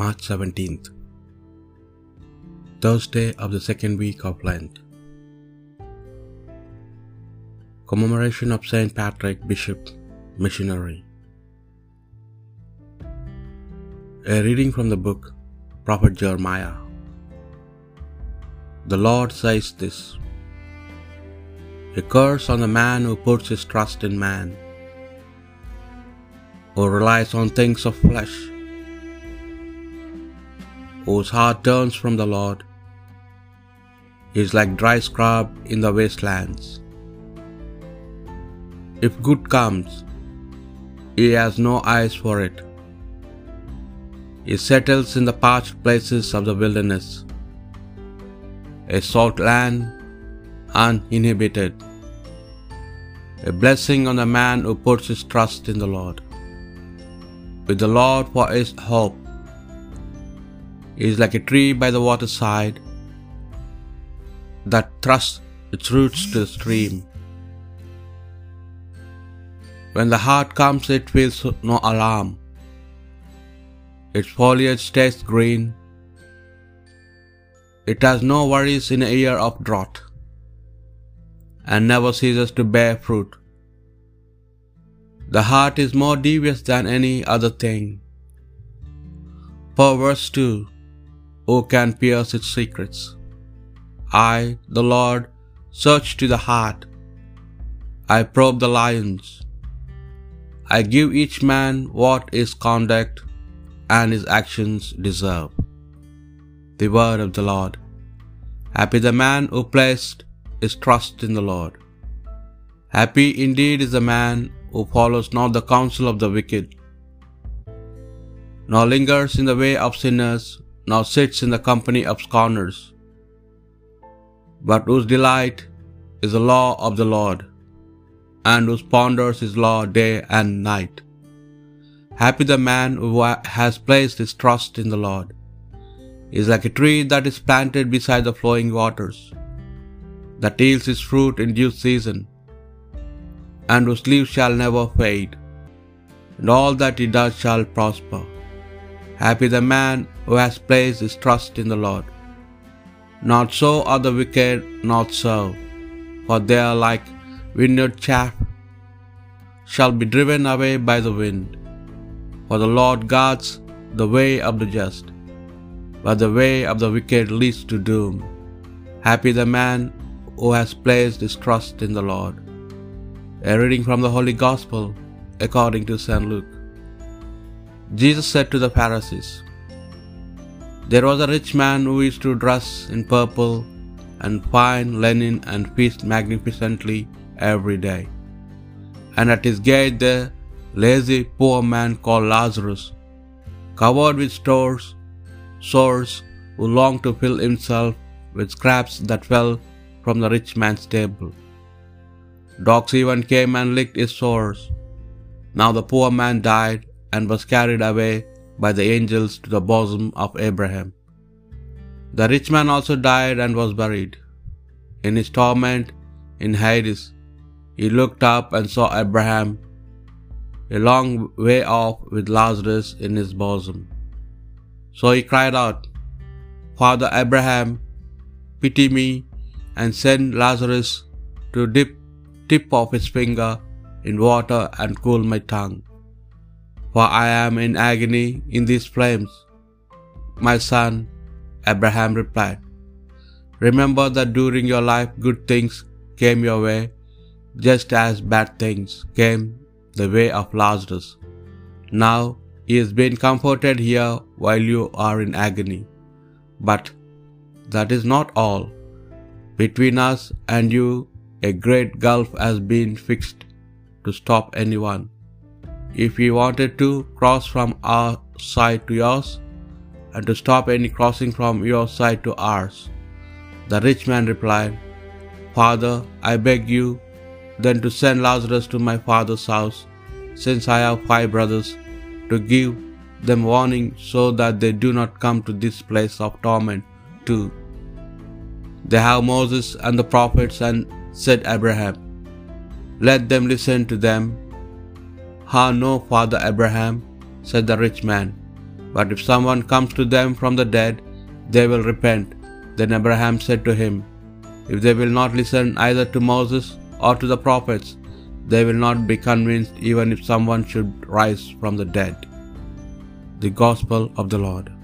March 17th, Thursday of the second week of Lent. Commemoration of Saint Patrick, Bishop, Missionary. A reading from the book Prophet Jeremiah. The Lord says this A curse on the man who puts his trust in man, who relies on things of flesh, whose heart turns from the Lord. Is like dry scrub in the wastelands. If good comes, he has no eyes for it. He settles in the parched places of the wilderness, a salt land uninhabited. A blessing on the man who puts his trust in the Lord. With the Lord for his hope, is like a tree by the waterside that thrusts its roots to the stream. When the heart comes, it feels no alarm. Its foliage stays green. It has no worries in a year of drought and never ceases to bear fruit. The heart is more devious than any other thing. Perverse too, who can pierce its secrets? I, the Lord, search to the heart. I probe the lions. I give each man what his conduct and his actions deserve. The word of the Lord. Happy the man who placed his trust in the Lord. Happy indeed is the man who follows not the counsel of the wicked, nor lingers in the way of sinners, nor sits in the company of scorners, but whose delight is the law of the Lord, and who ponders his law day and night. Happy the man who has placed his trust in the Lord. He is like a tree that is planted beside the flowing waters, that yields its fruit in due season, and whose leaves shall never fade, and all that he does shall prosper. Happy the man who has placed his trust in the Lord. Not so are the wicked, not so, for they are like vineyard chaff, shall be driven away by the wind. For the Lord guards the way of the just, but the way of the wicked leads to doom. Happy the man who has placed his trust in the Lord. A reading from the Holy Gospel according to St. Luke. Jesus said to the Pharisees, There was a rich man who used to dress in purple and fine linen and feast magnificently every day. And at his gate there lazy poor man called Lazarus, covered with stores, sores, who longed to fill himself with scraps that fell from the rich man's table. Dogs even came and licked his sores. Now the poor man died and was carried away by the angels to the bosom of Abraham. The rich man also died and was buried. In his torment in Hades, he looked up and saw Abraham a long way off with Lazarus in his bosom. So he cried out, Father Abraham, pity me and send Lazarus to dip tip of his finger in water and cool my tongue, for I am in agony in these flames. My son, Abraham replied, Remember that during your life good things came your way, just as bad things came the way of Lazarus. Now he has been comforted here while you are in agony. But that is not all. Between us and you, a great gulf has been fixed to stop anyone. If we wanted to cross from our side to yours, and to stop any crossing from your side to ours. The rich man replied, Father, I beg you then to send Lazarus to my father's house, since I have five brothers, to give them warning so that they do not come to this place of torment too. They have Moses and the prophets, and said Abraham, Let them listen to them. Ha, no, Father Abraham, said the rich man, But if someone comes to them from the dead, they will repent. Then Abraham said to him, If they will not listen either to Moses or to the prophets, they will not be convinced even if someone should rise from the dead. The Gospel of the Lord.